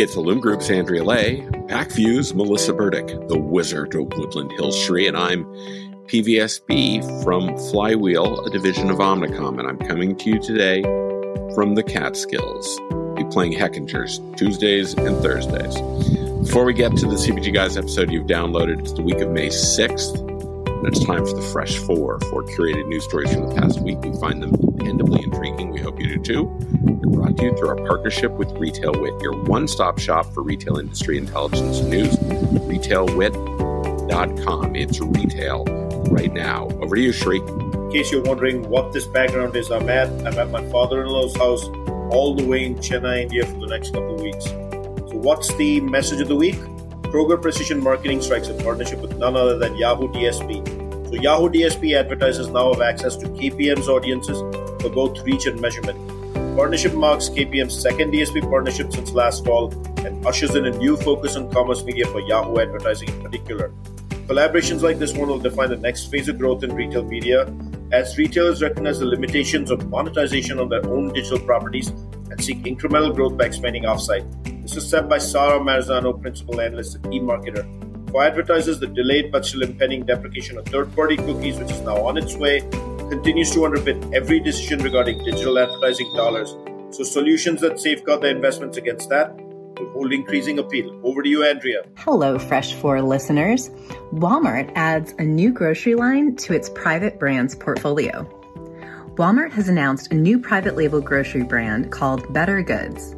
It's Illum Group's Andrea Lay, Pacvue's Melissa Burdick, the Wizard of Woodland Hills Shri, and I'm PVSB from Flywheel, a division of Omnicom, and I'm coming to you today from the Catskills. Be playing Heckingers Tuesdays and Thursdays. Before we get to the CPG Guys episode you've downloaded, it's the week of May 6th. And it's time for the Fresh Four, four curated news stories from the past week. We find them dependably intriguing. We hope you do too. We're brought to you through our partnership with Retail Wit, your one stop shop for retail industry intelligence news. RetailWit.com. It's retail right now. Over to you, Shri. In case you're wondering what this background is, I'm at, I'm at my father in law's house all the way in Chennai, India for the next couple of weeks. So, what's the message of the week? Kroger Precision Marketing strikes a partnership with none other than Yahoo DSP. So Yahoo DSP advertisers now have access to KPM's audiences for both reach and measurement. Partnership marks KPM's second DSP partnership since last fall and ushers in a new focus on commerce media for Yahoo advertising in particular. Collaborations like this one will define the next phase of growth in retail media as retailers recognize the limitations of monetization on their own digital properties and seek incremental growth by expanding offsite. This is said by Sara Marzano, principal analyst at eMarketer. For advertisers, the delayed but still impending deprecation of third party cookies, which is now on its way, continues to underpin every decision regarding digital advertising dollars. So, solutions that safeguard their investments against that will hold increasing appeal. Over to you, Andrea. Hello, Fresh 4 listeners. Walmart adds a new grocery line to its private brands portfolio. Walmart has announced a new private label grocery brand called Better Goods.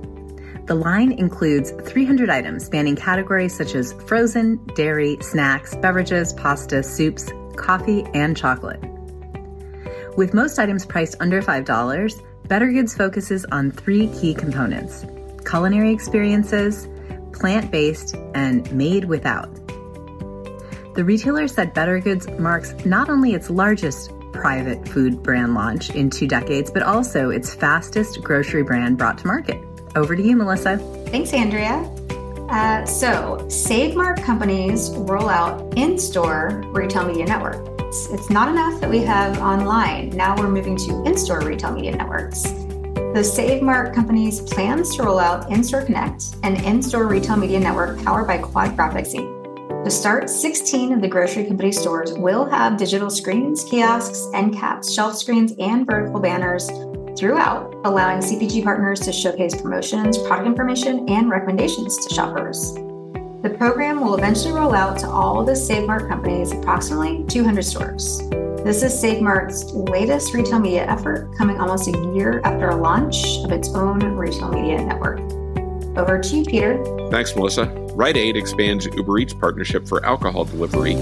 The line includes 300 items spanning categories such as frozen, dairy, snacks, beverages, pasta, soups, coffee, and chocolate. With most items priced under $5, Better Goods focuses on three key components culinary experiences, plant based, and made without. The retailer said Better Goods marks not only its largest private food brand launch in two decades, but also its fastest grocery brand brought to market. Over to you, Melissa. Thanks, Andrea. Uh, so, Save Mart companies roll out in store retail media network. It's, it's not enough that we have online. Now we're moving to in store retail media networks. The Save Mart companies plans to roll out In Store Connect, an in store retail media network powered by Quad Graphics Inc. To start, 16 of the grocery company stores will have digital screens, kiosks, end caps, shelf screens, and vertical banners throughout, allowing CPG partners to showcase promotions, product information, and recommendations to shoppers. The program will eventually roll out to all the Save Mart companies, approximately 200 stores. This is Save Mart's latest retail media effort, coming almost a year after a launch of its own retail media network. Over to you, Peter. Thanks, Melissa. Rite Aid expands Uber Eats partnership for alcohol delivery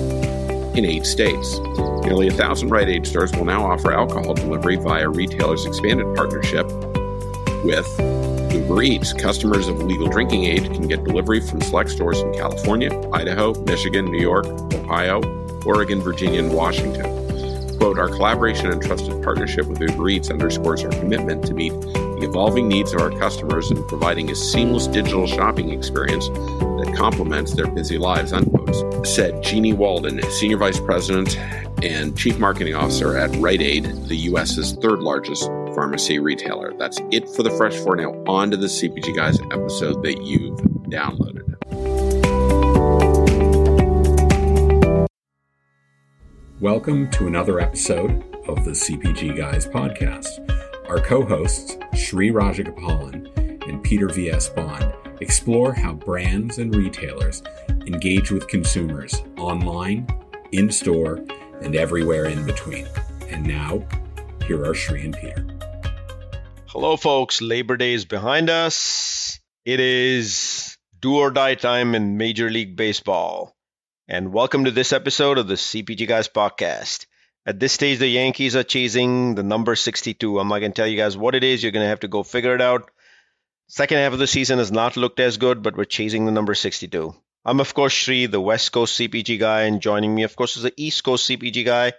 in eight states. Nearly a thousand Rite Aid stores will now offer alcohol delivery via retailers' expanded partnership with Uber Eats. Customers of legal drinking age can get delivery from select stores in California, Idaho, Michigan, New York, Ohio, Oregon, Virginia, and Washington. Quote, our collaboration and trusted partnership with Uber Eats underscores our commitment to meet the evolving needs of our customers and providing a seamless digital shopping experience that complements their busy lives, unquote, said Jeanniey Walden, Senior Vice President and Chief Marketing Officer at Rite Aid, the U.S.'s third largest pharmacy retailer. That's it for the Fresh Four. Now, on to the CPG Guys episode that you've downloaded. Welcome to another episode of the CPG Guys podcast. Our co hosts, Shri Rajagopalan and Peter V.S. Bond, explore how brands and retailers engage with consumers online, in store, and everywhere in between. And now, here are Shri and Peter. Hello, folks. Labor Day is behind us. It is do or die time in Major League Baseball. And welcome to this episode of the CPG Guys podcast. At this stage, the Yankees are chasing the number 62. I'm not going to tell you guys what it is. You're going to have to go figure it out. Second half of the season has not looked as good, but we're chasing the number 62. I'm, of course, Sri, the West Coast CPG guy, and joining me, of course, is the East Coast CPG guy.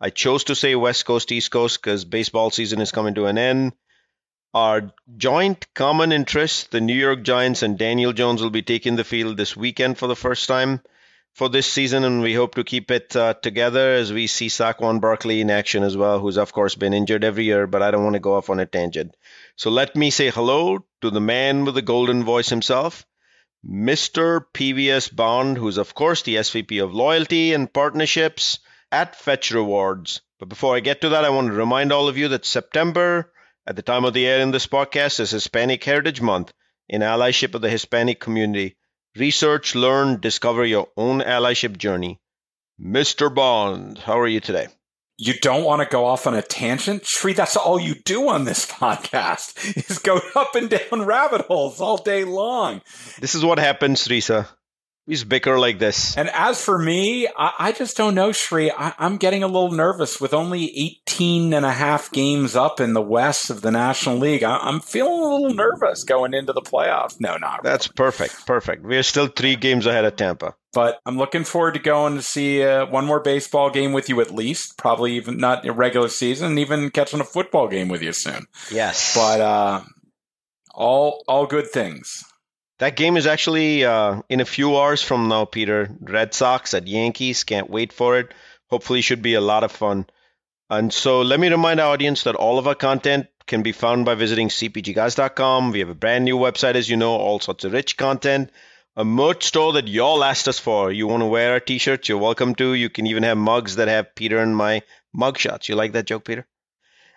I chose to say West Coast, East Coast because baseball season is coming to an end. Our joint common interest, the New York Giants and Daniel Jones, will be taking the field this weekend for the first time for this season, and we hope to keep it uh, together as we see Saquon Barkley in action as well, who's of course been injured every year, but I don't want to go off on a tangent. So let me say hello to the man with the golden voice himself, Mr. PVS Bond, who's of course the SVP of Loyalty and Partnerships at Fetch Rewards. But before I get to that, I want to remind all of you that September, at the time of the air in this podcast, is Hispanic Heritage Month in allyship of the Hispanic community. Research, learn, discover your own allyship journey. Mr. Bond, how are you today? you don't want to go off on a tangent, Sri, that's all you do on this podcast is go up and down rabbit holes all day long. This is what happens, Risa. We just bicker like this. And as for me, I, I just don't know, Shri. I, am getting a little nervous with only 18 and a half games up in the West of the National League. I, am feeling a little nervous going into the playoffs. No, not really. That's perfect. Perfect. We are still three games ahead of Tampa. But I'm looking forward to going to see uh, one more baseball game with you at least. Probably even not a regular season, even catching a football game with you soon. Yes. But uh, all all good things. That game is actually uh, in a few hours from now, Peter. Red Sox at Yankees. Can't wait for it. Hopefully, should be a lot of fun. And so, let me remind our audience that all of our content can be found by visiting cpgguys.com. We have a brand new website, as you know, all sorts of rich content a merch store that y'all asked us for. You want to wear our t-shirts? You're welcome to. You can even have mugs that have Peter and my mug shots. You like that joke, Peter?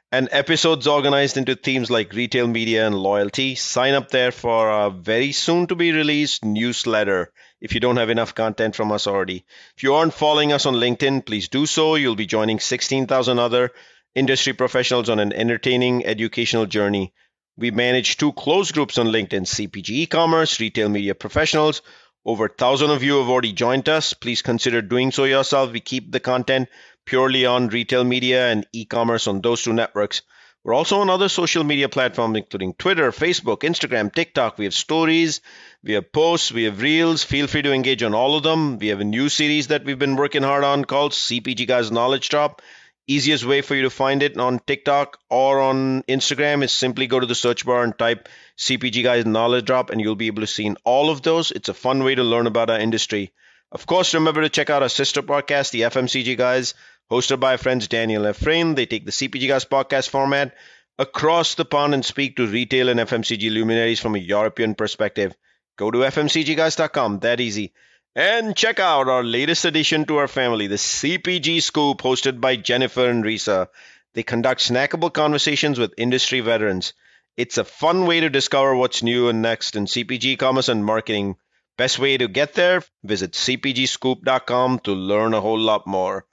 And episodes organized into themes like retail media and loyalty. Sign up there for a very soon to be released newsletter if you don't have enough content from us already. If you aren't following us on LinkedIn, please do so. You'll be joining 16,000 other industry professionals on an entertaining educational journey. We manage two closed groups on LinkedIn CPG e commerce, retail media professionals. Over a thousand of you have already joined us. Please consider doing so yourself. We keep the content purely on retail media and e commerce on those two networks. We're also on other social media platforms, including Twitter, Facebook, Instagram, TikTok. We have stories, we have posts, we have reels. Feel free to engage on all of them. We have a new series that we've been working hard on called CPG Guys Knowledge Drop easiest way for you to find it on TikTok or on Instagram is simply go to the search bar and type CPG Guys Knowledge Drop, and you'll be able to see in all of those. It's a fun way to learn about our industry. Of course, remember to check out our sister podcast, the FMCG Guys, hosted by friends Daniel Efrain. They take the CPG Guys podcast format across the pond and speak to retail and FMCG luminaries from a European perspective. Go to fmcgguys.com, that easy. And check out our latest addition to our family, the CPG Scoop, hosted by Jennifer and Risa. They conduct snackable conversations with industry veterans. It's a fun way to discover what's new and next in CPG commerce and marketing. Best way to get there? Visit cpgscoop.com to learn a whole lot more.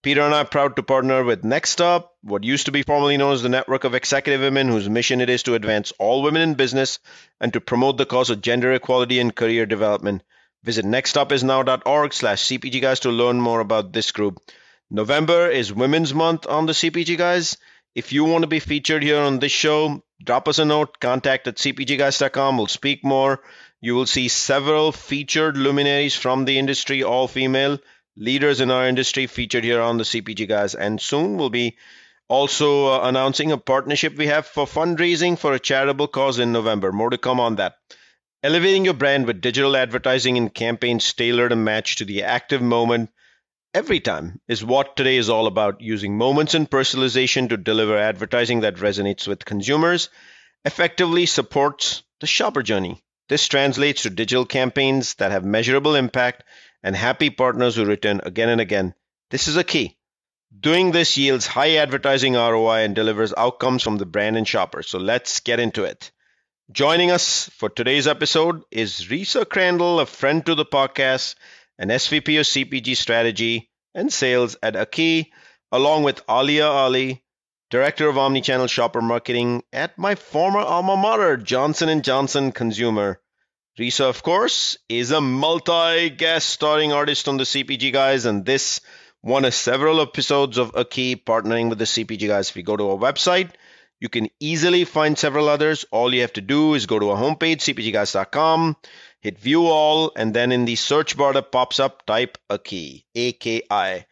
Peter and I are proud to partner with Next Up, what used to be formerly known as the Network of Executive Women, whose mission it is to advance all women in business and to promote the cause of gender equality and career development. Visit nextupisnow.org slash CPG Guys to learn more about this group. November is Women's Month on the CPG Guys. If you want to be featured here on this show, drop us a note, contact at cpgguys.com. We'll speak more. You will see several featured luminaries from the industry, all female leaders in our industry featured here on the CPG Guys. And soon we'll be also uh, announcing a partnership we have for fundraising for a charitable cause in November. More to come on that. Elevating your brand with digital advertising and campaigns tailored and matched to the active moment every time is what today is all about using moments and personalization to deliver advertising that resonates with consumers, effectively supports the shopper journey. This translates to digital campaigns that have measurable impact and happy partners who return again and again. This is a key. Doing this yields high advertising ROI and delivers outcomes from the brand and shopper. So let's get into it. Joining us for today's episode is Risa Crandall, a friend to the podcast, an SVP of CPG strategy and sales at Aki, along with Aliya Ali, director of omnichannel shopper marketing at my former alma mater, Johnson & Johnson Consumer. Risa, of course, is a multi-guest starring artist on the CPG Guys, and this one of several episodes of Aki partnering with the CPG Guys. If you go to our website, you can easily find several others. All you have to do is go to our homepage, cpgguys.com, hit view all, and then in the search bar that pops up, type Aki, A K I.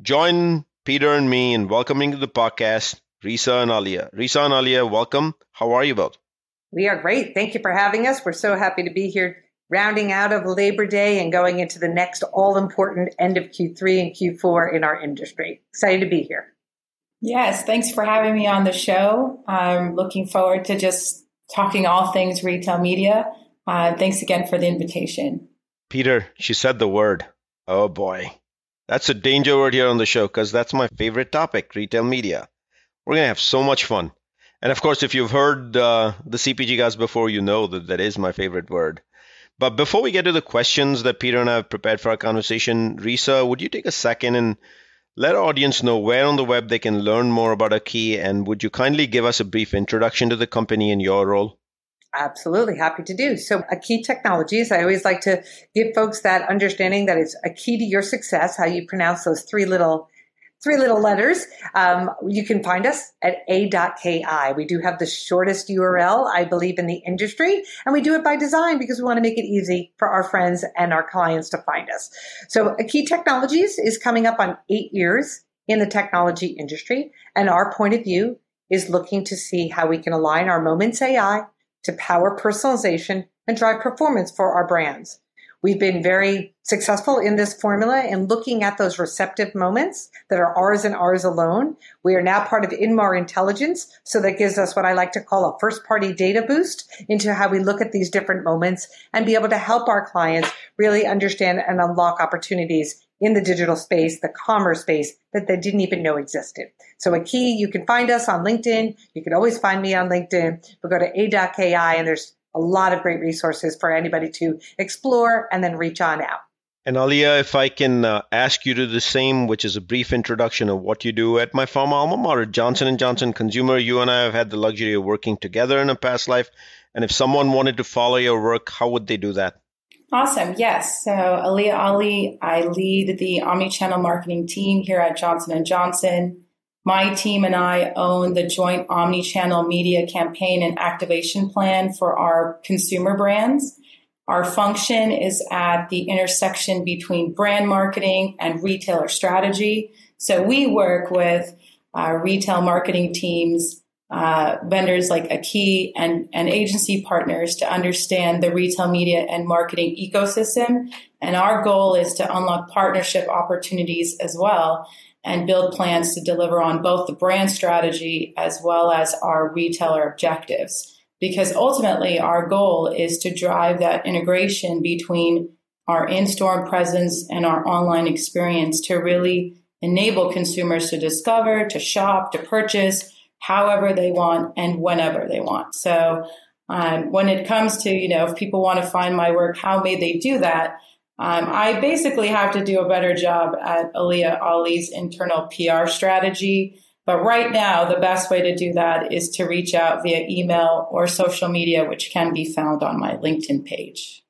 Join Peter and me in welcoming to the podcast Risa and Aliya. Risa and Aliya, welcome. How are you both? We are great. Thank you for having us. We're so happy to be here rounding out of Labor Day and going into the next all important end of Q3 and Q4 in our industry. Excited to be here. Yes, thanks for having me on the show. I'm looking forward to just talking all things retail media. Uh, thanks again for the invitation. Peter, she said the word. Oh boy. That's a danger word here on the show because that's my favorite topic retail media. We're going to have so much fun. And of course, if you've heard uh, the CPG guys before, you know that that is my favorite word. But before we get to the questions that Peter and I have prepared for our conversation, Risa, would you take a second and let our audience know where on the web they can learn more about Aki? And would you kindly give us a brief introduction to the company and your role? Absolutely, happy to do. So, Aki Technologies, I always like to give folks that understanding that it's a key to your success, how you pronounce those three little three little letters. Um, you can find us at a.ki. We do have the shortest URL, I believe, in the industry, and we do it by design because we want to make it easy for our friends and our clients to find us. So, Aki Technologies is coming up on eight years in the technology industry, and our point of view is looking to see how we can align our Moments AI to power personalization and drive performance for our brands. We've been very successful in this formula in looking at those receptive moments that are ours and ours alone. We are now part of Inmar Intelligence, so that gives us what I like to call a first party data boost into how we look at these different moments and be able to help our clients really understand and unlock opportunities in the digital space, the commerce space that they didn't even know existed. So Aki, you can find us on LinkedIn. You can always find me on LinkedIn. But go to a.ki and there's a lot of great resources for anybody to explore and then reach on out. And Aliya, if I can uh, ask you to do the same, which is a brief introduction of what you do at my former alma mater, Johnson & Johnson Consumer. You and I have had the luxury of working together in a past life. And if someone wanted to follow your work, how would they do that? Awesome. Yes. So Aliya Ali, I lead the omni-channel marketing team here at Johnson & Johnson. My team and I own the joint omni-channel media campaign and activation plan for our consumer brands. Our function is at the intersection between brand marketing and retailer strategy. So we work with uh, retail marketing teams, uh, vendors like Aki and, and agency partners to understand the retail media and marketing ecosystem. And our goal is to unlock partnership opportunities as well and build plans to deliver on both the brand strategy as well as our retailer objectives. Because ultimately, our goal is to drive that integration between our in store presence and our online experience to really enable consumers to discover, to shop, to purchase however they want and whenever they want. So, um, when it comes to, you know, if people want to find my work, how may they do that? Um, I basically have to do a better job at Aliya Ali's internal PR strategy. But right now, the best way to do that is to reach out via email or social media, which can be found on my LinkedIn page.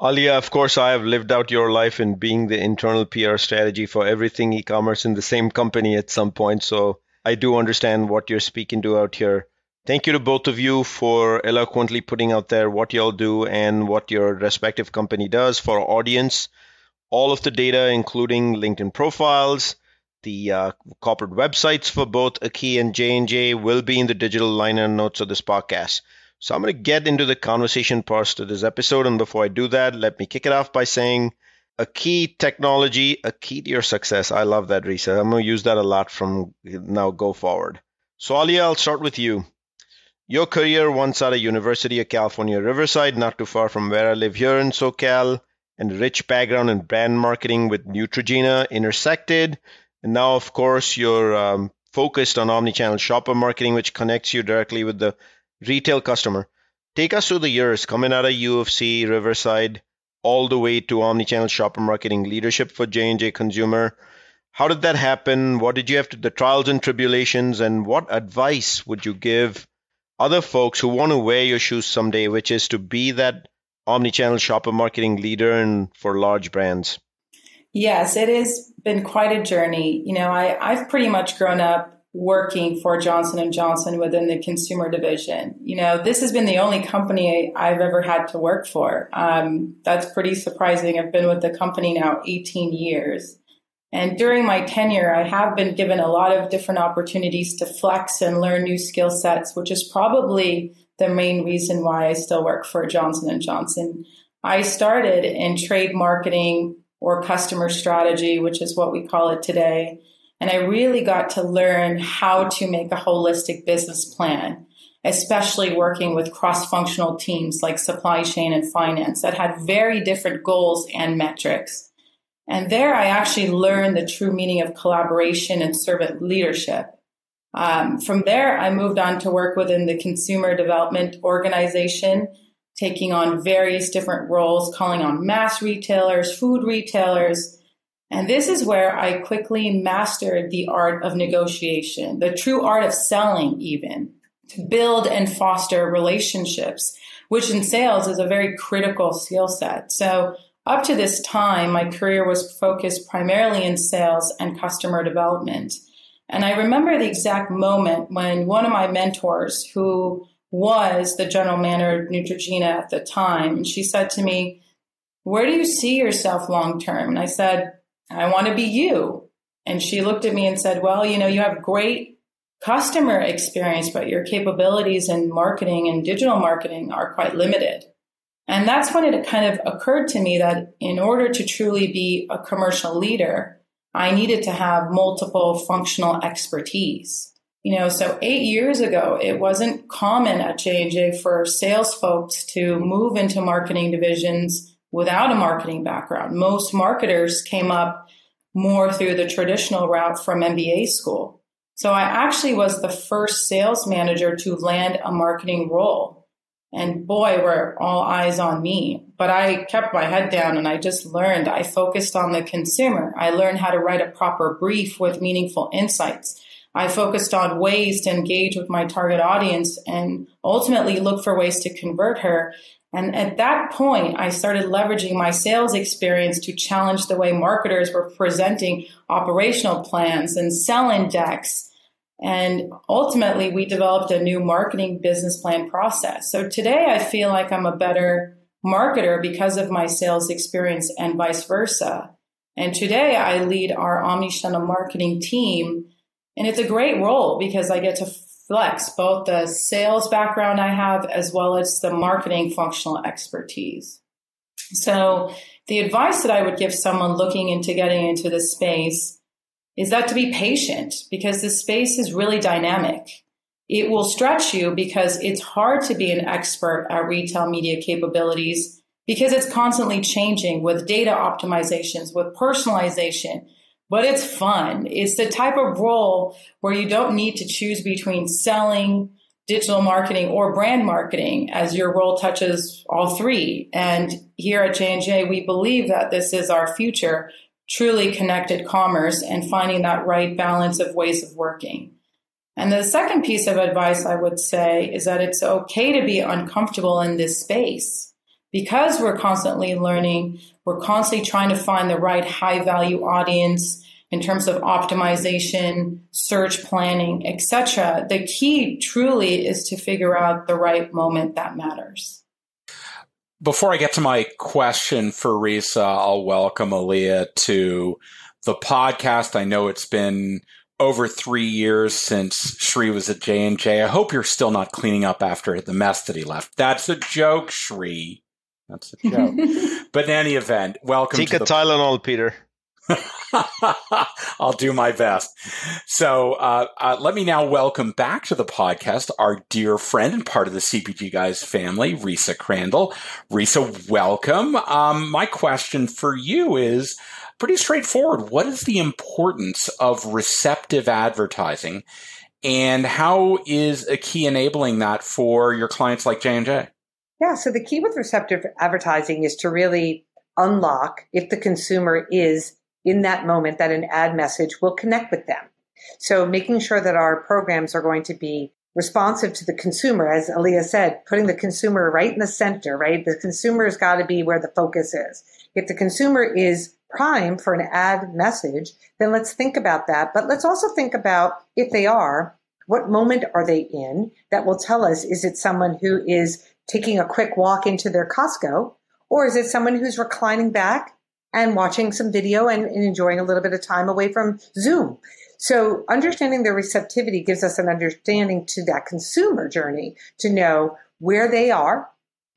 Aliya, of course, I have lived out your life in being the internal PR strategy for everything e commerce in the same company at some point. So I do understand what you're speaking to out here. Thank you to both of you for eloquently putting out there what y'all do and what your respective company does for our audience. All of the data, including LinkedIn profiles, the uh, corporate websites for both Aki and J&J will be in the digital liner notes of this podcast. So I'm going to get into the conversation part of this episode. And before I do that, let me kick it off by saying Aki technology, a key to your success. I love that, Risa. I'm going to use that a lot from now go forward. So Aliya, I'll start with you. Your career once at a University of California, Riverside, not too far from where I live here in SoCal, and rich background in brand marketing with Neutrogena intersected. And now, of course, you're um, focused on omnichannel shopper marketing, which connects you directly with the retail customer. Take us through the years coming out of U of C, Riverside, all the way to omnichannel shopper marketing leadership for J&J Consumer. How did that happen? What did you have to the trials and tribulations, and what advice would you give other folks who want to wear your shoes someday, which is to be that omni-channel shopper marketing leader and for large brands? Yes, it has been quite a journey. You know, I, I've pretty much grown up working for Johnson and Johnson within the consumer division. You know, this has been the only company I've ever had to work for. Um, that's pretty surprising. I've been with the company now 18 years. And during my tenure, I have been given a lot of different opportunities to flex and learn new skill sets, which is probably the main reason why I still work for Johnson and Johnson. I started in trade marketing or customer strategy, which is what we call it today. And I really got to learn how to make a holistic business plan. especially working with cross functional teams like supply chain and finance that had very different goals and metrics. And there I actually learned the true meaning of collaboration and servant leadership. Um, from there, I moved on to work within the consumer development organization, taking on various different roles, calling on mass retailers, food retailers. And this is where I quickly mastered the art of negotiation, the true art of selling, even to build and foster relationships, which in sales is a very critical skill set. So up to this time, my career was focused primarily in sales and customer development. And I remember the exact moment when one of my mentors, who was the general manager of Neutrogena at the time, she said to me, Where do you see yourself long term? And I said, I want to be you. And she looked at me and said, Well, you know, you have great customer experience, but your capabilities in marketing and digital marketing are quite limited. And that's when it kind of occurred to me that in order to truly be a commercial leader, I needed to have multiple functional expertise. You know, so eight years ago, it wasn't common at J&J for sales folks to move into marketing divisions without a marketing background. Most marketers came up more through the traditional route from MBA school. So I actually was the first sales manager to land a marketing role. And boy, were all eyes on me. But I kept my head down and I just learned. I focused on the consumer. I learned how to write a proper brief with meaningful insights. I focused on ways to engage with my target audience and ultimately look for ways to convert her. And at that point, I started leveraging my sales experience to challenge the way marketers were presenting operational plans and sell-in decks and ultimately, we developed a new marketing business plan process. So today, I feel like I'm a better marketer because of my sales experience and vice versa. And today, I lead our omnichannel marketing team. And it's a great role because I get to flex both the sales background I have as well as the marketing functional expertise. So, the advice that I would give someone looking into getting into this space is that to be patient because the space is really dynamic. It will stretch you because it's hard to be an expert at retail media capabilities because it's constantly changing with data optimizations, with personalization, but it's fun. It's the type of role where you don't need to choose between selling, digital marketing or brand marketing as your role touches all three. And here at J&J, we believe that this is our future truly connected commerce and finding that right balance of ways of working. And the second piece of advice I would say is that it's okay to be uncomfortable in this space because we're constantly learning, we're constantly trying to find the right high value audience in terms of optimization, search planning, etc. The key truly is to figure out the right moment that matters. Before I get to my question for Risa, I'll welcome Aliya to the podcast. I know it's been over three years since Shri was at J and J. I hope you're still not cleaning up after the mess that he left. That's a joke, Shri. That's a joke. but in any event, welcome. Take a the- Tylenol, Peter. I'll do my best. So, uh, uh, let me now welcome back to the podcast our dear friend and part of the CPG Guys family, Risa Crandall. Risa, welcome. Um, my question for you is pretty straightforward. What is the importance of receptive advertising, and how is Aki enabling that for your clients like J and J? Yeah, so the key with receptive advertising is to really unlock if the consumer is in that moment that an ad message will connect with them. So making sure that our programs are going to be responsive to the consumer, as Aliya said, putting the consumer right in the center, right? The consumer has got to be where the focus is. If the consumer is prime for an ad message, then let's think about that. But let's also think about if they are, what moment are they in that will tell us is it someone who is taking a quick walk into their Costco or is it someone who's reclining back and watching some video and, and enjoying a little bit of time away from Zoom. So understanding their receptivity gives us an understanding to that consumer journey to know where they are,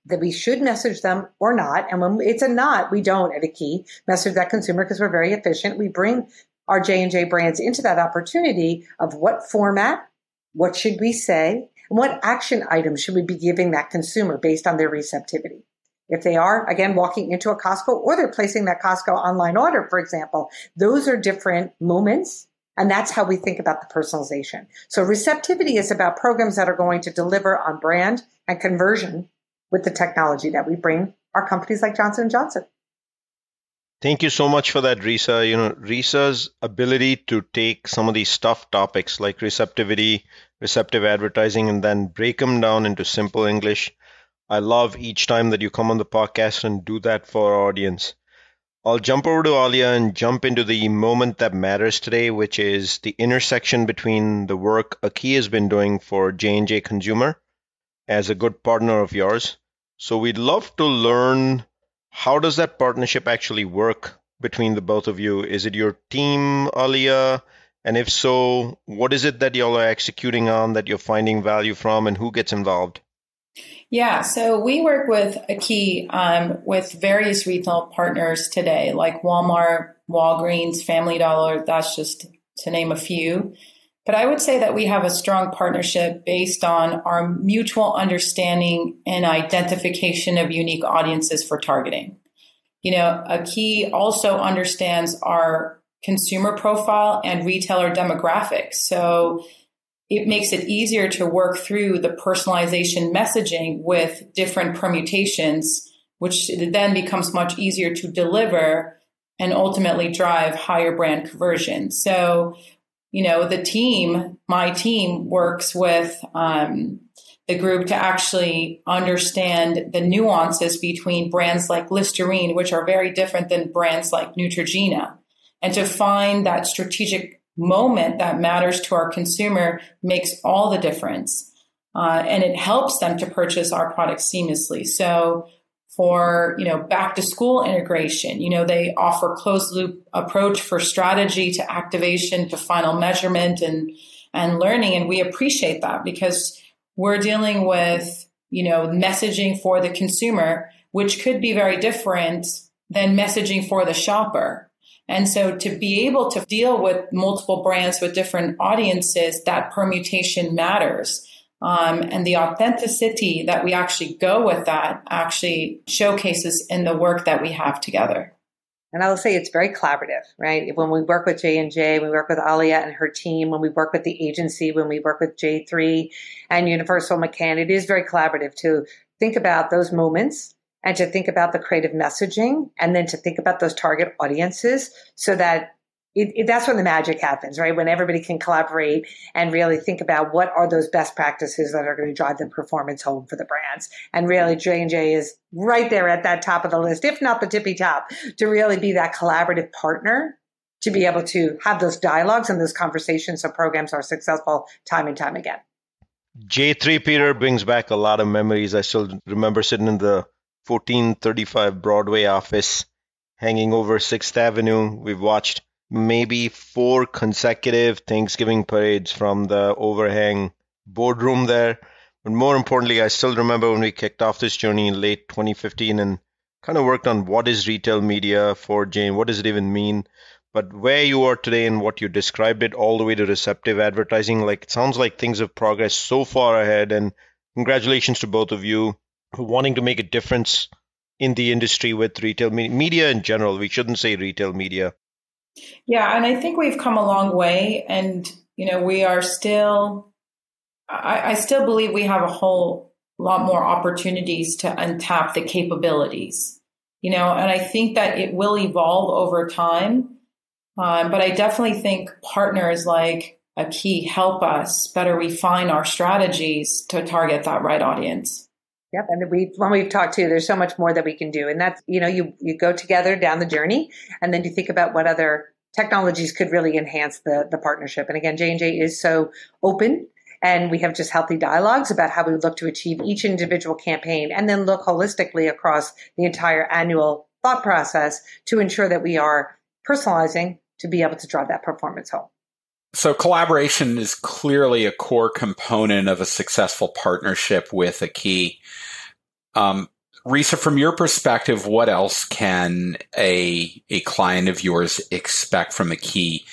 that we should message them or not. And when it's a not, we don't at Aki message that consumer because we're very efficient. We bring our J and J brands into that opportunity of what format, what should we say, And what action items should we be giving that consumer based on their receptivity? If they are, again, walking into a Costco or they're placing that Costco online order, for example, those are different moments. And that's how we think about the personalization. So receptivity is about programs that are going to deliver on brand and conversion with the technology that we bring our companies like Johnson & Johnson. Thank you so much for that, Risa. You know, Risa's ability to take some of these tough topics like receptivity, receptive advertising, and then break them down into simple English. I love each time that you come on the podcast and do that for our audience. I'll jump over to Aliya and jump into the moment that matters today, which is the intersection between the work Aki has been doing for J&J Consumer as a good partner of yours. So we'd love to learn how does that partnership actually work between the both of you? Is it your team, Aliya? And if so, what is it that y'all are executing on that you're finding value from and who gets involved? Yeah, so we work with Aki um, with various retail partners today, like Walmart, Walgreens, Family Dollar. That's just to name a few. But I would say that we have a strong partnership based on our mutual understanding and identification of unique audiences for targeting. You know, Aki also understands our consumer profile and retailer demographics. So it makes it easier to work through the personalization messaging with different permutations, which then becomes much easier to deliver and ultimately drive higher brand conversion. So you know, the team, my team works with um, the group to actually understand the nuances between brands like Listerine, which are very different than brands like Neutrogena, and to find that strategic moment that matters to our consumer makes all the difference. Uh, and it helps them to purchase our products seamlessly. So for you know back to school integration you know they offer closed loop approach for strategy to activation to final measurement and and learning and we appreciate that because we're dealing with you know messaging for the consumer which could be very different than messaging for the shopper and so to be able to deal with multiple brands with different audiences that permutation matters um, and the authenticity that we actually go with that actually showcases in the work that we have together. And I will say it's very collaborative, right? When we work with J and J, we work with Aliya and her team, when we work with the agency, when we work with J3 and Universal McCann, it is very collaborative to think about those moments and to think about the creative messaging and then to think about those target audiences so that it, it, that's when the magic happens, right? When everybody can collaborate and really think about what are those best practices that are going to drive the performance home for the brands. And really, J and J is right there at that top of the list, if not the tippy top, to really be that collaborative partner to be able to have those dialogues and those conversations so programs are successful time and time again. J3 Peter brings back a lot of memories. I still remember sitting in the 1435 Broadway office hanging over 6th Avenue. We've watched maybe four consecutive Thanksgiving parades from the overhang boardroom there. But more importantly, I still remember when we kicked off this journey in late 2015 and kind of worked on what is retail media for Jane, what does it even mean? But where you are today and what you described it all the way to receptive advertising, like it sounds like things have progressed so far ahead. And congratulations to both of you wanting to make a difference in the industry with retail me- media in general. We shouldn't say retail media. Yeah, and I think we've come a long way, and you know, we are still. I, I still believe we have a whole lot more opportunities to untap the capabilities. You know, and I think that it will evolve over time. Um, but I definitely think partners like Aki help us better refine our strategies to target that right audience. Yep. And we, when we've talked to, there's so much more that we can do. And that's, you know, you, you go together down the journey and then you think about what other technologies could really enhance the, the partnership. And again, J&J is so open and we have just healthy dialogues about how we look to achieve each individual campaign and then look holistically across the entire annual thought process to ensure that we are personalizing to be able to drive that performance home. So collaboration is clearly a core component of a successful partnership with Aki. Um, Risa, from your perspective, what else can a a client of yours expect from Aki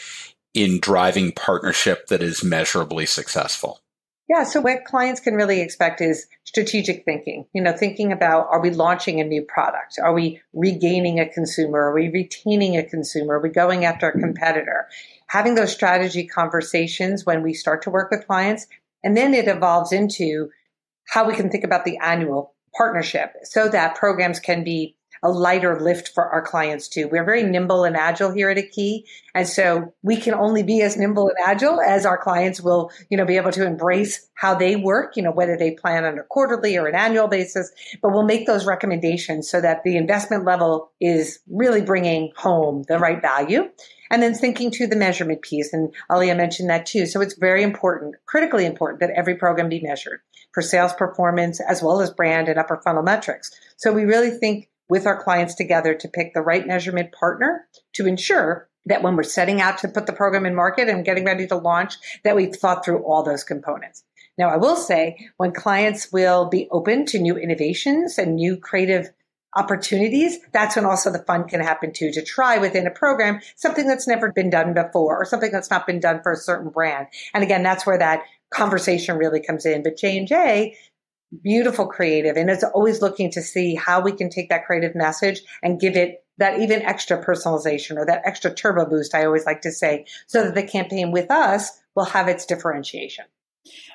in driving partnership that is measurably successful? Yeah, so what clients can really expect is strategic thinking. You know, thinking about are we launching a new product? Are we regaining a consumer? Are we retaining a consumer? Are we going after a competitor? Having those strategy conversations when we start to work with clients, and then it evolves into how we can think about the annual partnership so that programs can be a lighter lift for our clients too. We're very nimble and agile here at Aki. And so we can only be as nimble and agile as our clients will, you know, be able to embrace how they work, you know, whether they plan on a quarterly or an annual basis, but we'll make those recommendations so that the investment level is really bringing home the right value. And then thinking to the measurement piece, and Aliya mentioned that too. So it's very important, critically important that every program be measured for sales performance as well as brand and upper funnel metrics. So we really think with our clients together to pick the right measurement partner to ensure that when we're setting out to put the program in market and getting ready to launch, that we've thought through all those components. Now, I will say when clients will be open to new innovations and new creative opportunities, that's when also the fun can happen too, to try within a program something that's never been done before or something that's not been done for a certain brand. And again, that's where that conversation really comes in. But J&J beautiful creative and it's always looking to see how we can take that creative message and give it that even extra personalization or that extra turbo boost i always like to say so that the campaign with us will have its differentiation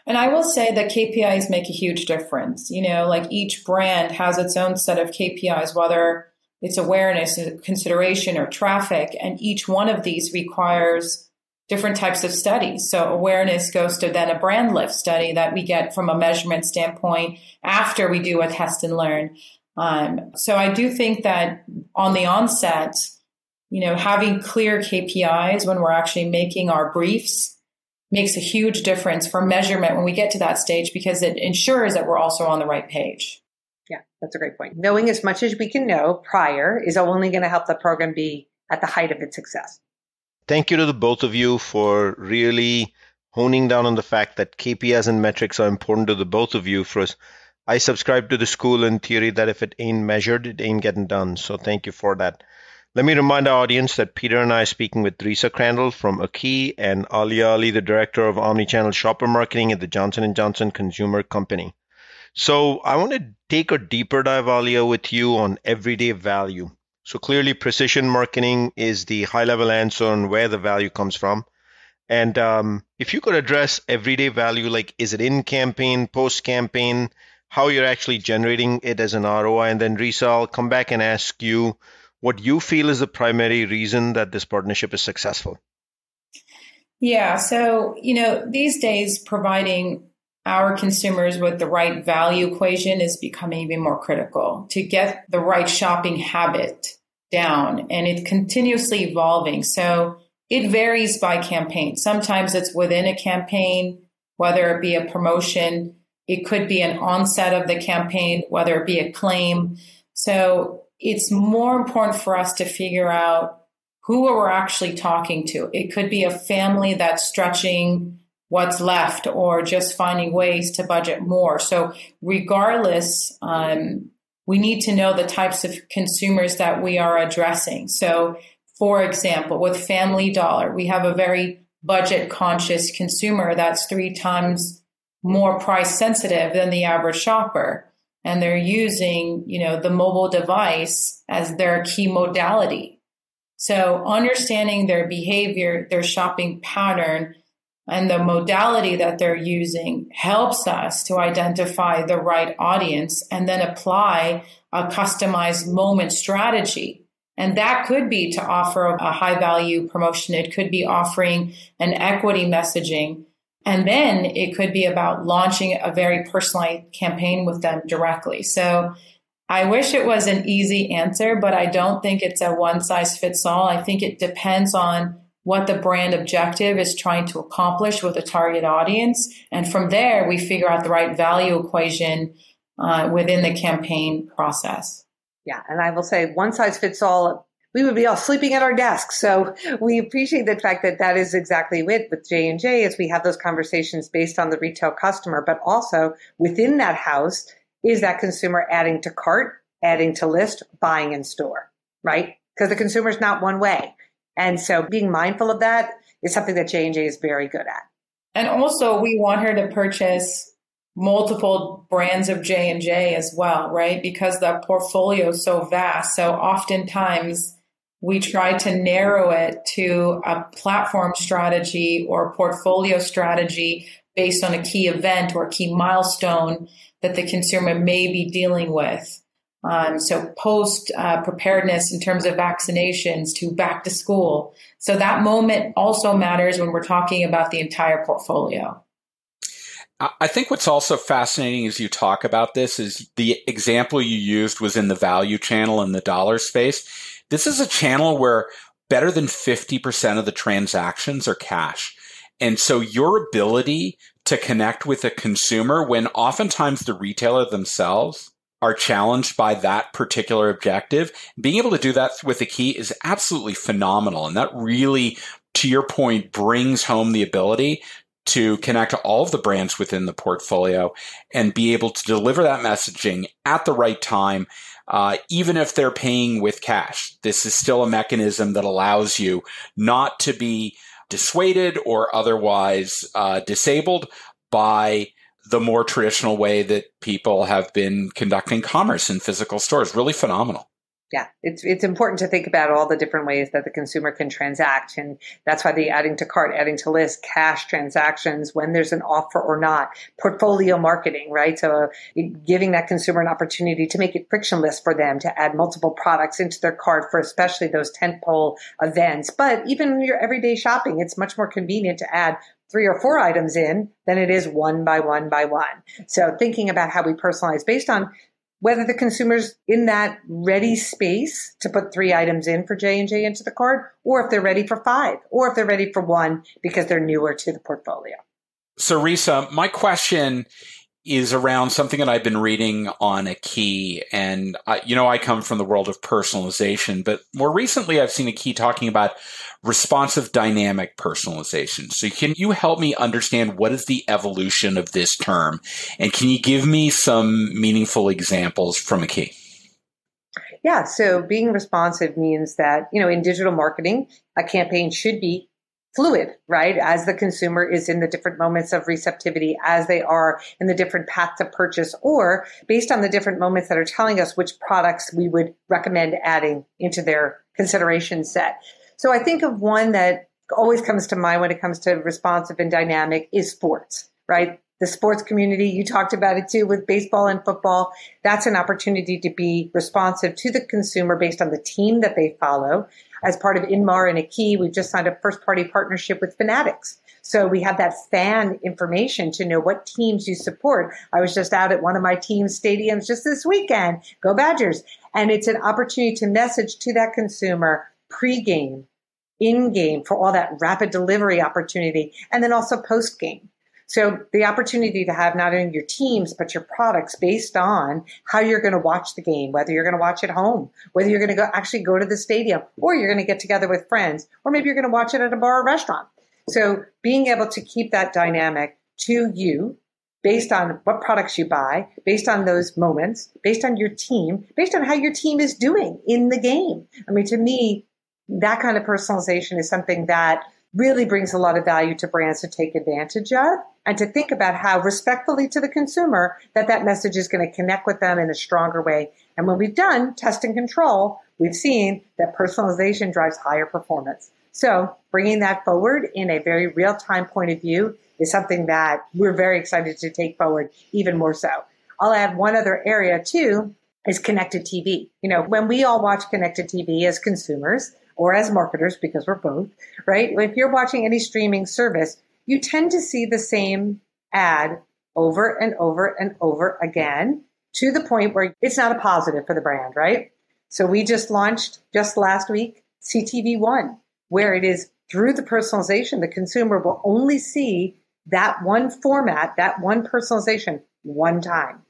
and I will say that KPIs make a huge difference. You know, like each brand has its own set of KPIs, whether it's awareness, consideration, or traffic. And each one of these requires different types of studies. So awareness goes to then a brand lift study that we get from a measurement standpoint after we do a test and learn. Um, so I do think that on the onset, you know, having clear KPIs when we're actually making our briefs makes a huge difference for measurement when we get to that stage because it ensures that we're also on the right page. Yeah, that's a great point. Knowing as much as we can know prior is only going to help the program be at the height of its success thank you to the both of you for really honing down on the fact that KPIs and metrics are important to the both of you. For us, I subscribe to the school in theory that if it ain't measured, it ain't getting done. So thank you for that. Let me remind our audience that Peter and I are speaking with Teresa Crandall from Aki and Ali Ali, the director of omnichannel shopper marketing at the Johnson & Johnson Consumer Company. So I want to take a deeper dive, Aliya, with you on everyday value. So clearly, precision marketing is the high level answer on where the value comes from. And um, if you could address everyday value, like is it in campaign, post campaign, how you're actually generating it as an ROI, and then Risa, I'll come back and ask you what you feel is the primary reason that this partnership is successful. Yeah, so you know these days providing our consumers with the right value equation is becoming even more critical to get the right shopping habit down and it's continuously evolving. So it varies by campaign. Sometimes it's within a campaign, whether it be a promotion, it could be an onset of the campaign, whether it be a claim. So it's more important for us to figure out who we're actually talking to. It could be a family that's stretching what's left or just finding ways to budget more. So, regardless, um, we need to know the types of consumers that we are addressing. So, for example, with Family Dollar, we have a very budget conscious consumer that's three times more price sensitive than the average shopper. And they're using, you know, the mobile device as their key modality. So understanding their behavior, their shopping pattern, and the modality that they're using helps us to identify the right audience and then apply a customized moment strategy. And that could be to offer a high value promotion. It could be offering an equity messaging. And then it could be about launching a very personalized campaign with them directly. So I wish it was an easy answer, but I don't think it's a one size fits all. I think it depends on what the brand objective is trying to accomplish with a target audience. And from there, we figure out the right value equation uh, within the campaign process. Yeah. And I will say one size fits all. We would be all sleeping at our desks. So we appreciate the fact that that is exactly it with J and J as we have those conversations based on the retail customer, but also within that house is that consumer adding to cart, adding to list, buying in store, right? Because the consumer is not one way. And so being mindful of that is something that J&J is very good at. And also we want her to purchase multiple brands of J&J as well, right? Because the portfolio is so vast. So oftentimes we try to narrow it to a platform strategy or portfolio strategy based on a key event or a key milestone that the consumer may be dealing with. Um, so post uh, preparedness in terms of vaccinations to back to school. So that moment also matters when we're talking about the entire portfolio. I think what's also fascinating as you talk about this is the example you used was in the value channel in the dollar space. This is a channel where better than 50% of the transactions are cash. And so your ability to connect with a consumer when oftentimes the retailer themselves are challenged by that particular objective, being able to do that with the key is absolutely phenomenal. And that really, to your point, brings home the ability to connect all of the brands within the portfolio and be able to deliver that messaging at the right time, uh, even if they're paying with cash. This is still a mechanism that allows you not to be dissuaded or otherwise uh, disabled by the more traditional way that people have been conducting commerce in physical stores. Really phenomenal yeah, it's it's important to think about all the different ways that the consumer can transact, and that's why the adding to cart, adding to list, cash transactions when there's an offer or not, portfolio marketing, right? So giving that consumer an opportunity to make it frictionless for them to add multiple products into their cart for especially those tentpole events. But even your everyday shopping, it's much more convenient to add three or four items in than it is one by one by one. So thinking about how we personalize based on whether the consumer's in that ready space to put three items in for J&J into the cart or if they're ready for five or if they're ready for one because they're newer to the portfolio. So my question is around something that I've been reading on Aki. And, uh, you know, I come from the world of personalization, but more recently I've seen Aki talking about responsive dynamic personalization. So can you help me understand what is the evolution of this term? And can you give me some meaningful examples from Aki? Yeah, so being responsive means that, you know, in digital marketing, a campaign should be fluid, right? As the consumer is in the different moments of receptivity, as they are in the different paths of purchase, or based on the different moments that are telling us which products we would recommend adding into their consideration set. So I think of one that always comes to mind when it comes to responsive and dynamic is sports, right? The sports community, you talked about it too with baseball and football. That's an opportunity to be responsive to the consumer based on the team that they follow as part of Inmar and Aki, we've just signed a first party partnership with Fanatics. So we have that fan information to know what teams you support. I was just out at one of my team's stadiums just this weekend. Go Badgers. And it's an opportunity to message to that consumer pre-game, in-game for all that rapid delivery opportunity, and then also post-game. So the opportunity to have not only your teams, but your products based on how you're going to watch the game, whether you're going to watch at home, whether you're going to go actually go to the stadium, or you're going to get together with friends, or maybe you're going to watch it at a bar or restaurant. So being able to keep that dynamic to you based on what products you buy, based on those moments, based on your team, based on how your team is doing in the game. I mean, to me, that kind of personalization is something that really brings a lot of value to brands to take advantage of and to think about how respectfully to the consumer that that message is going to connect with them in a stronger way. And when we've done test and control, we've seen that personalization drives higher performance. So bringing that forward in a very real time point of view is something that we're very excited to take forward even more so. I'll add one other area too is connected TV. You know, when we all watch connected TV as consumers or as marketers, because we're both, right? If you're watching any streaming service, you tend to see the same ad over and over and over again to the point where it's not a positive for the brand, right? So we just launched just last week CTV One, where it is through the personalization, the consumer will only see that one format, that one personalization one time.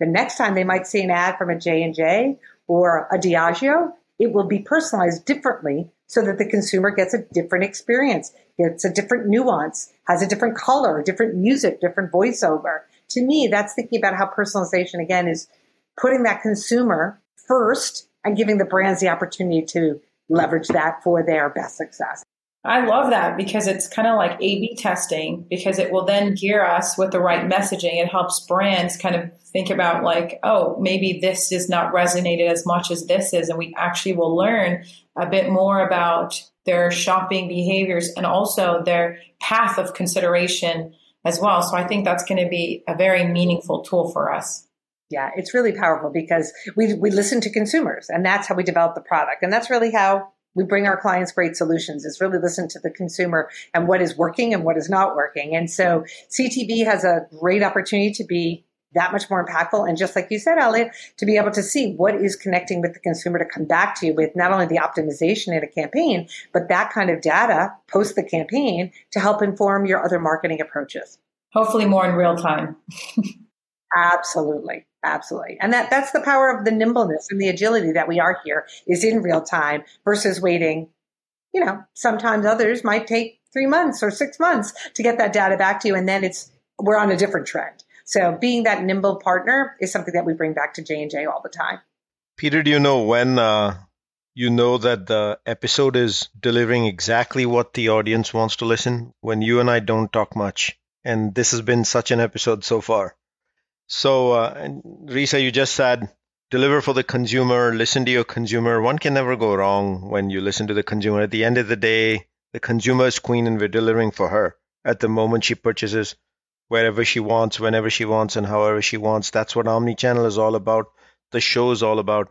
The next time they might see an ad from a J&J or a Diageo, it will be personalized differently so that the consumer gets a different experience, gets a different nuance, has a different color, different music, different voiceover. To me, that's thinking about how personalization again is putting that consumer first and giving the brands the opportunity to leverage that for their best success. I love that because it's kind of like A B testing because it will then gear us with the right messaging. It helps brands kind of think about, like, oh, maybe this is not resonated as much as this is. And we actually will learn a bit more about their shopping behaviors and also their path of consideration as well. So I think that's going to be a very meaningful tool for us. Yeah, it's really powerful because we, we listen to consumers and that's how we develop the product. And that's really how we bring our clients great solutions is really listen to the consumer and what is working and what is not working. And so CTV has a great opportunity to be that much more impactful. And just like you said, Elliot, to be able to see what is connecting with the consumer to come back to you with not only the optimization in a campaign, but that kind of data post the campaign to help inform your other marketing approaches. Hopefully more in real time. Absolutely. Absolutely. And that, that's the power of the nimbleness and the agility that we are here is in real time versus waiting. You know, sometimes others might take three months or six months to get that data back to you. And then it's, we're on a different trend. So being that nimble partner is something that we bring back to J&J all the time. Peter, do you know when uh, you know that the episode is delivering exactly what the audience wants to listen? When you and I don't talk much. And this has been such an episode so far. So, uh, Risa, you just said deliver for the consumer, listen to your consumer. One can never go wrong when you listen to the consumer. At the end of the day, the consumer is queen and we're delivering for her at the moment she purchases wherever she wants, whenever she wants, and however she wants. That's what Omnichannel is all about. The show is all about.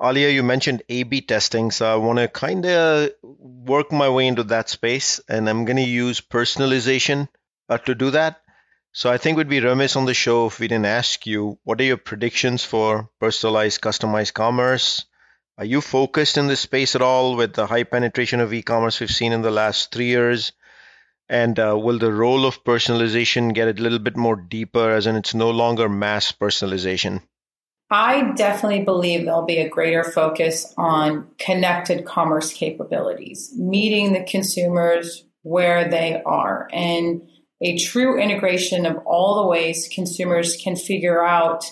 Aliya, you mentioned A B testing, so I want to kind of work my way into that space, and I'm going to use personalization uh, to do that. So I think we'd be remiss on the show if we didn't ask you what are your predictions for personalized, customized commerce? Are you focused in this space at all with the high penetration of e-commerce we've seen in the last three years? And uh, will the role of personalization get a little bit more deeper, as in it's no longer mass personalization? I definitely believe there'll be a greater focus on connected commerce capabilities, meeting the consumers where they are. And a true integration of all the ways consumers can figure out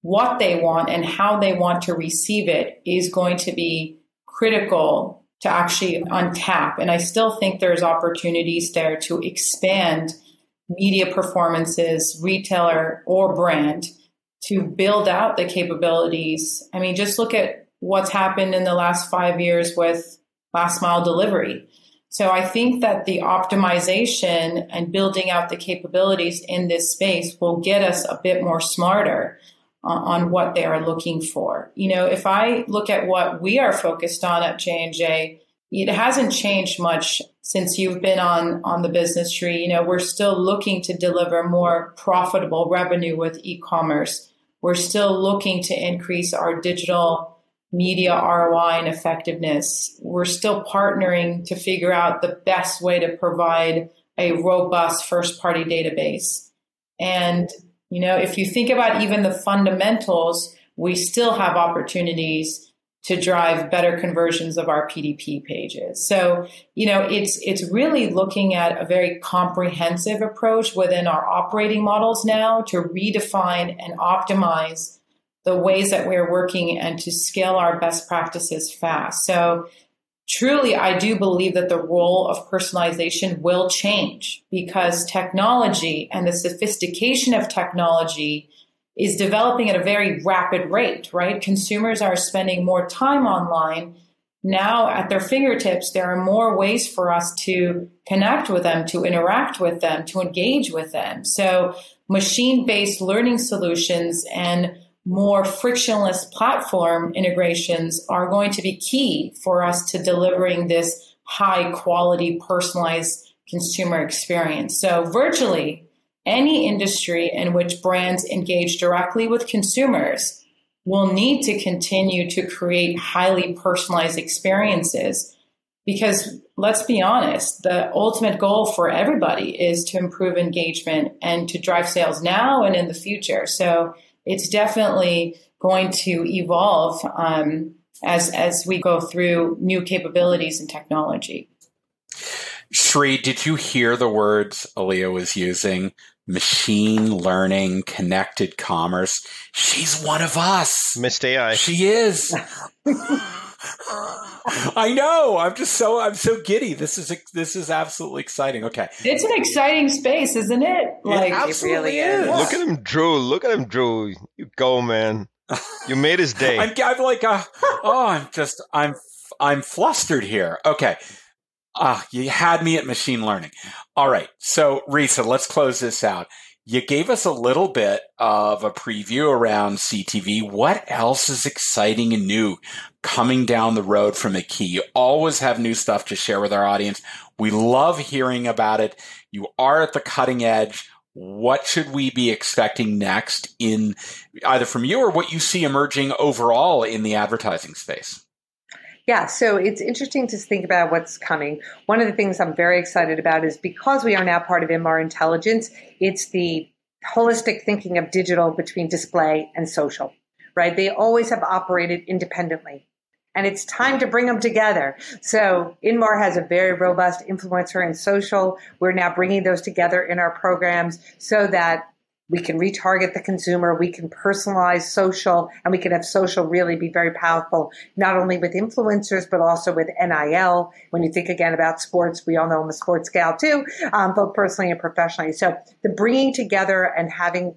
what they want and how they want to receive it is going to be critical to actually untap. And I still think there's opportunities there to expand media performances, retailer or brand, to build out the capabilities. I mean, just look at what's happened in the last five years with last mile delivery. So I think that the optimization and building out the capabilities in this space will get us a bit more smarter uh, on what they are looking for. You know, if I look at what we are focused on at J&J, it hasn't changed much since you've been on on the business tree. You know, we're still looking to deliver more profitable revenue with e-commerce. We're still looking to increase our digital media ROI and effectiveness. We're still partnering to figure out the best way to provide a robust first party database. And, you know, if you think about even the fundamentals, we still have opportunities to drive better conversions of our PDP pages. So, you know, it's it's really looking at a very comprehensive approach within our operating models now to redefine and optimize the ways that we're working and to scale our best practices fast. So truly, I do believe that the role of personalization will change because technology and the sophistication of technology is developing at a very rapid rate, right? Consumers are spending more time online. Now at their fingertips, there are more ways for us to connect with them, to interact with them, to engage with them. So machine based learning solutions and more frictionless platform integrations are going to be key for us to delivering this high quality personalized consumer experience. So virtually any industry in which brands engage directly with consumers will need to continue to create highly personalized experiences because let's be honest, the ultimate goal for everybody is to improve engagement and to drive sales now and in the future. So it's definitely going to evolve um, as as we go through new capabilities and technology. Sri, did you hear the words Aliya was using? Machine learning, connected commerce. She's one of us. Missed AI. She is. I know. I'm just so I'm so giddy. This is this is absolutely exciting. Okay, it's an exciting space, isn't it? Like it absolutely it really is. Look at him, Drew. Look at him, Drew. You go, man. You made his day. I'm, I'm like, uh, oh, I'm just, I'm, I'm flustered here. Okay. Ah, uh, you had me at machine learning. All right. So, Risa, let's close this out. You gave us a little bit of a preview around CTV. What else is exciting and new coming down the road from Aki? You always have new stuff to share with our audience. We love hearing about it. You are at the cutting edge. What should we be expecting next in either from you or what you see emerging overall in the advertising space? Yeah, so it's interesting to think about what's coming. One of the things I'm very excited about is because we are now part of Inmar Intelligence, it's the holistic thinking of digital between display and social, right? They always have operated independently. And it's time to bring them together. So Inmar has a very robust influencer and social. We're now bringing those together in our programs so that we can retarget the consumer, we can personalize social, and we can have social really be very powerful, not only with influencers, but also with NIL. When you think again about sports, we all know I'm a sports gal too, um, both personally and professionally. So the bringing together and having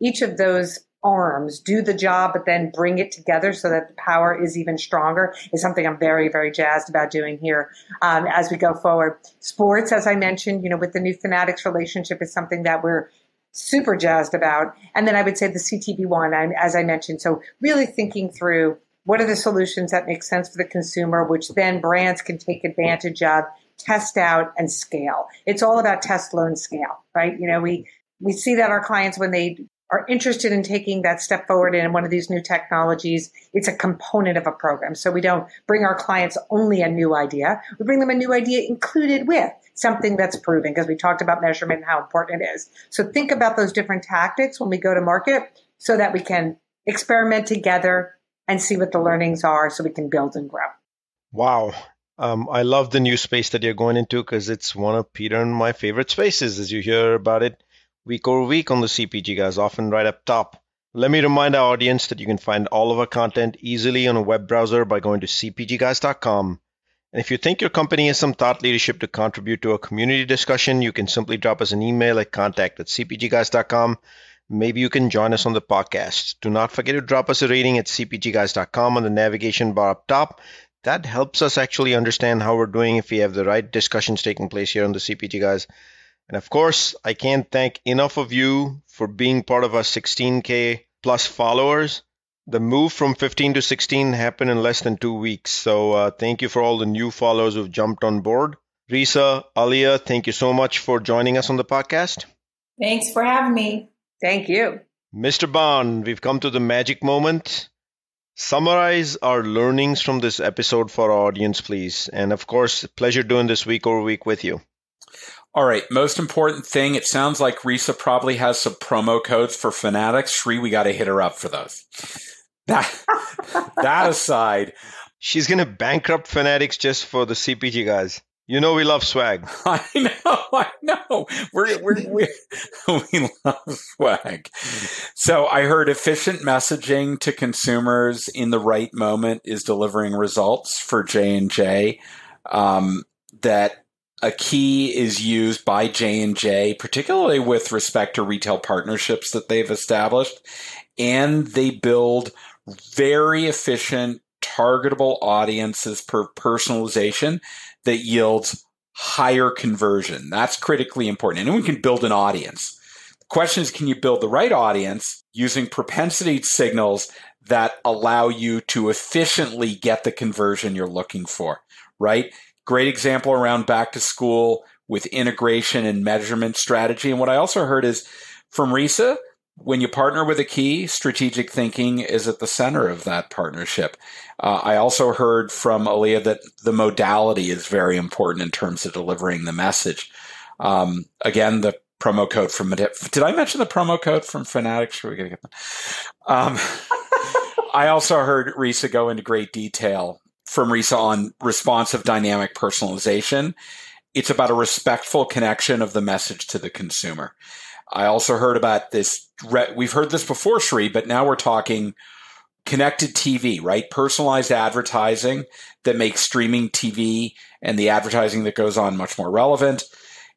each of those arms do the job, but then bring it together so that the power is even stronger is something I'm very, very jazzed about doing here um, as we go forward. Sports, as I mentioned, you know, with the new Fanatics relationship is something that we're super jazzed about. And then I would say the CTV One, And as I mentioned. So really thinking through what are the solutions that make sense for the consumer, which then brands can take advantage of, test out and scale. It's all about test, learn, scale, right? You know, we, we see that our clients, when they are interested in taking that step forward in one of these new technologies, it's a component of a program. So we don't bring our clients only a new idea. We bring them a new idea included with something that's proven because we talked about measurement and how important it is. So think about those different tactics when we go to market so that we can experiment together and see what the learnings are so we can build and grow. Wow. Um, I love the new space that you're going into because it's one of Peter and my favorite spaces as you hear about it week over week on the CPG guys, often right up top. Let me remind our audience that you can find all of our content easily on a web browser by going to cpgguys.com. And if you think your company has some thought leadership to contribute to a community discussion, you can simply drop us an email at contact at cpgguys.com. Maybe you can join us on the podcast. Do not forget to drop us a rating at cpgguys.com on the navigation bar up top. That helps us actually understand how we're doing if we have the right discussions taking place here on the CPG Guys. And of course, I can't thank enough of you for being part of our 16K plus followers. The move from 15 to 16 happened in less than two weeks. So uh, thank you for all the new followers who've jumped on board. Risa, Aliya, thank you so much for joining us on the podcast. Thanks for having me. Thank you. Mr. Bond, we've come to the magic moment. Summarize our learnings from this episode for our audience, please. And of course, pleasure doing this week over week with you. All right, most important thing. It sounds like Risa probably has some promo codes for Fanatics. Sri, we got to hit her up for those. That that aside, she's gonna bankrupt Fanatics just for the CPG guys. You know we love swag. I know, I know. We're, we're, we we love swag. So I heard efficient messaging to consumers in the right moment is delivering results for J and J. Um, that Aki is used by J&J, particularly with respect to retail partnerships that they've established, and they build very efficient targetable audiences per personalization that yields higher conversion. That's critically important. Anyone can build an audience. The question is, can you build the right audience using propensity signals that allow you to efficiently get the conversion you're looking for, right? Great example around back to school with integration and measurement strategy. And what I also heard is from Risa, when you partner with Aki, strategic thinking is at the center of that partnership. Uh, I also heard from Aliya that the modality is very important in terms of delivering the message. Um, again, the promo code from did I mention the promo code from Fanatics? Should we going to get that? Um, I also heard Risa go into great detail from Risa on responsive dynamic personalization. It's about a respectful connection of the message to the consumer. I also heard about this. We've heard this before, Sri, but now we're talking connected TV, right? Personalized advertising that makes streaming TV and the advertising that goes on much more relevant.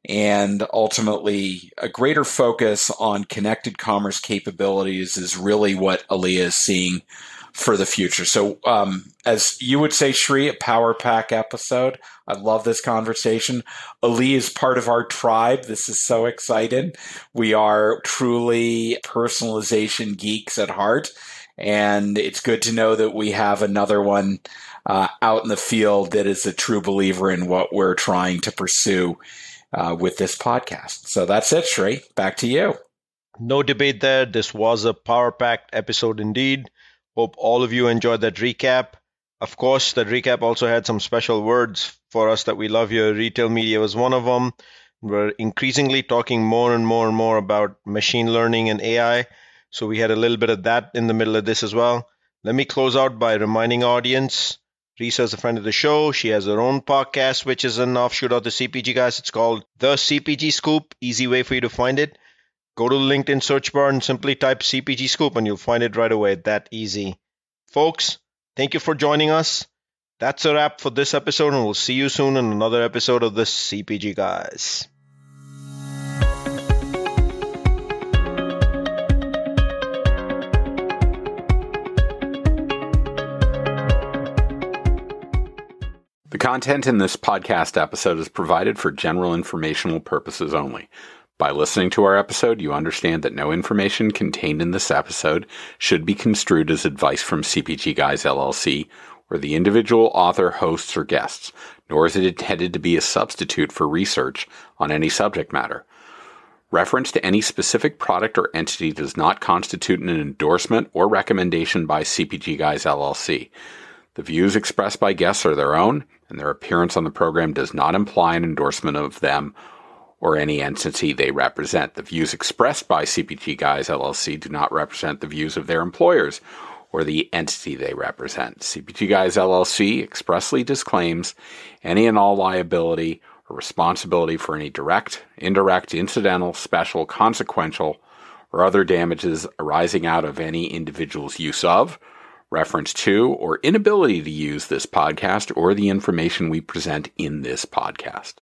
And ultimately, a greater focus on connected commerce capabilities is really what Aliya is seeing for the future. So, um, as you would say, Sri, a power pack episode. I love this conversation. Ali is part of our tribe. This is so exciting. We are truly personalization geeks at heart. And it's good to know that we have another one uh, out in the field that is a true believer in what we're trying to pursue uh, with this podcast. So that's it, Sri. Back to you. No debate there. This was a power packed episode indeed. Hope all of you enjoyed that recap. Of course, that recap also had some special words for us that we love here. Retail media was one of them. We're increasingly talking more and more and more about machine learning and AI. So we had a little bit of that in the middle of this as well. Let me close out by reminding audience Risa is a friend of the show. She has her own podcast, which is an offshoot of the CPG guys. It's called The CPG Scoop. Easy way for you to find it. Go to the LinkedIn search bar and simply type CPG Scoop and you'll find it right away. That easy. Folks, thank you for joining us. That's a wrap for this episode, and we'll see you soon in another episode of the CPG guys. The content in this podcast episode is provided for general informational purposes only. By listening to our episode, you understand that no information contained in this episode should be construed as advice from CPG Guys LLC or the individual author, hosts, or guests, nor is it intended to be a substitute for research on any subject matter. Reference to any specific product or entity does not constitute an endorsement or recommendation by CPG Guys LLC. The views expressed by guests are their own, and their appearance on the program does not imply an endorsement of them or any entity they represent. The views expressed by CPG Guys LLC do not represent the views of their employers or the entity they represent. CPG Guys LLC expressly disclaims any and all liability or responsibility for any direct, indirect, incidental, special, consequential, or other damages arising out of any individual's use of, reference to, or inability to use this podcast or the information we present in this podcast.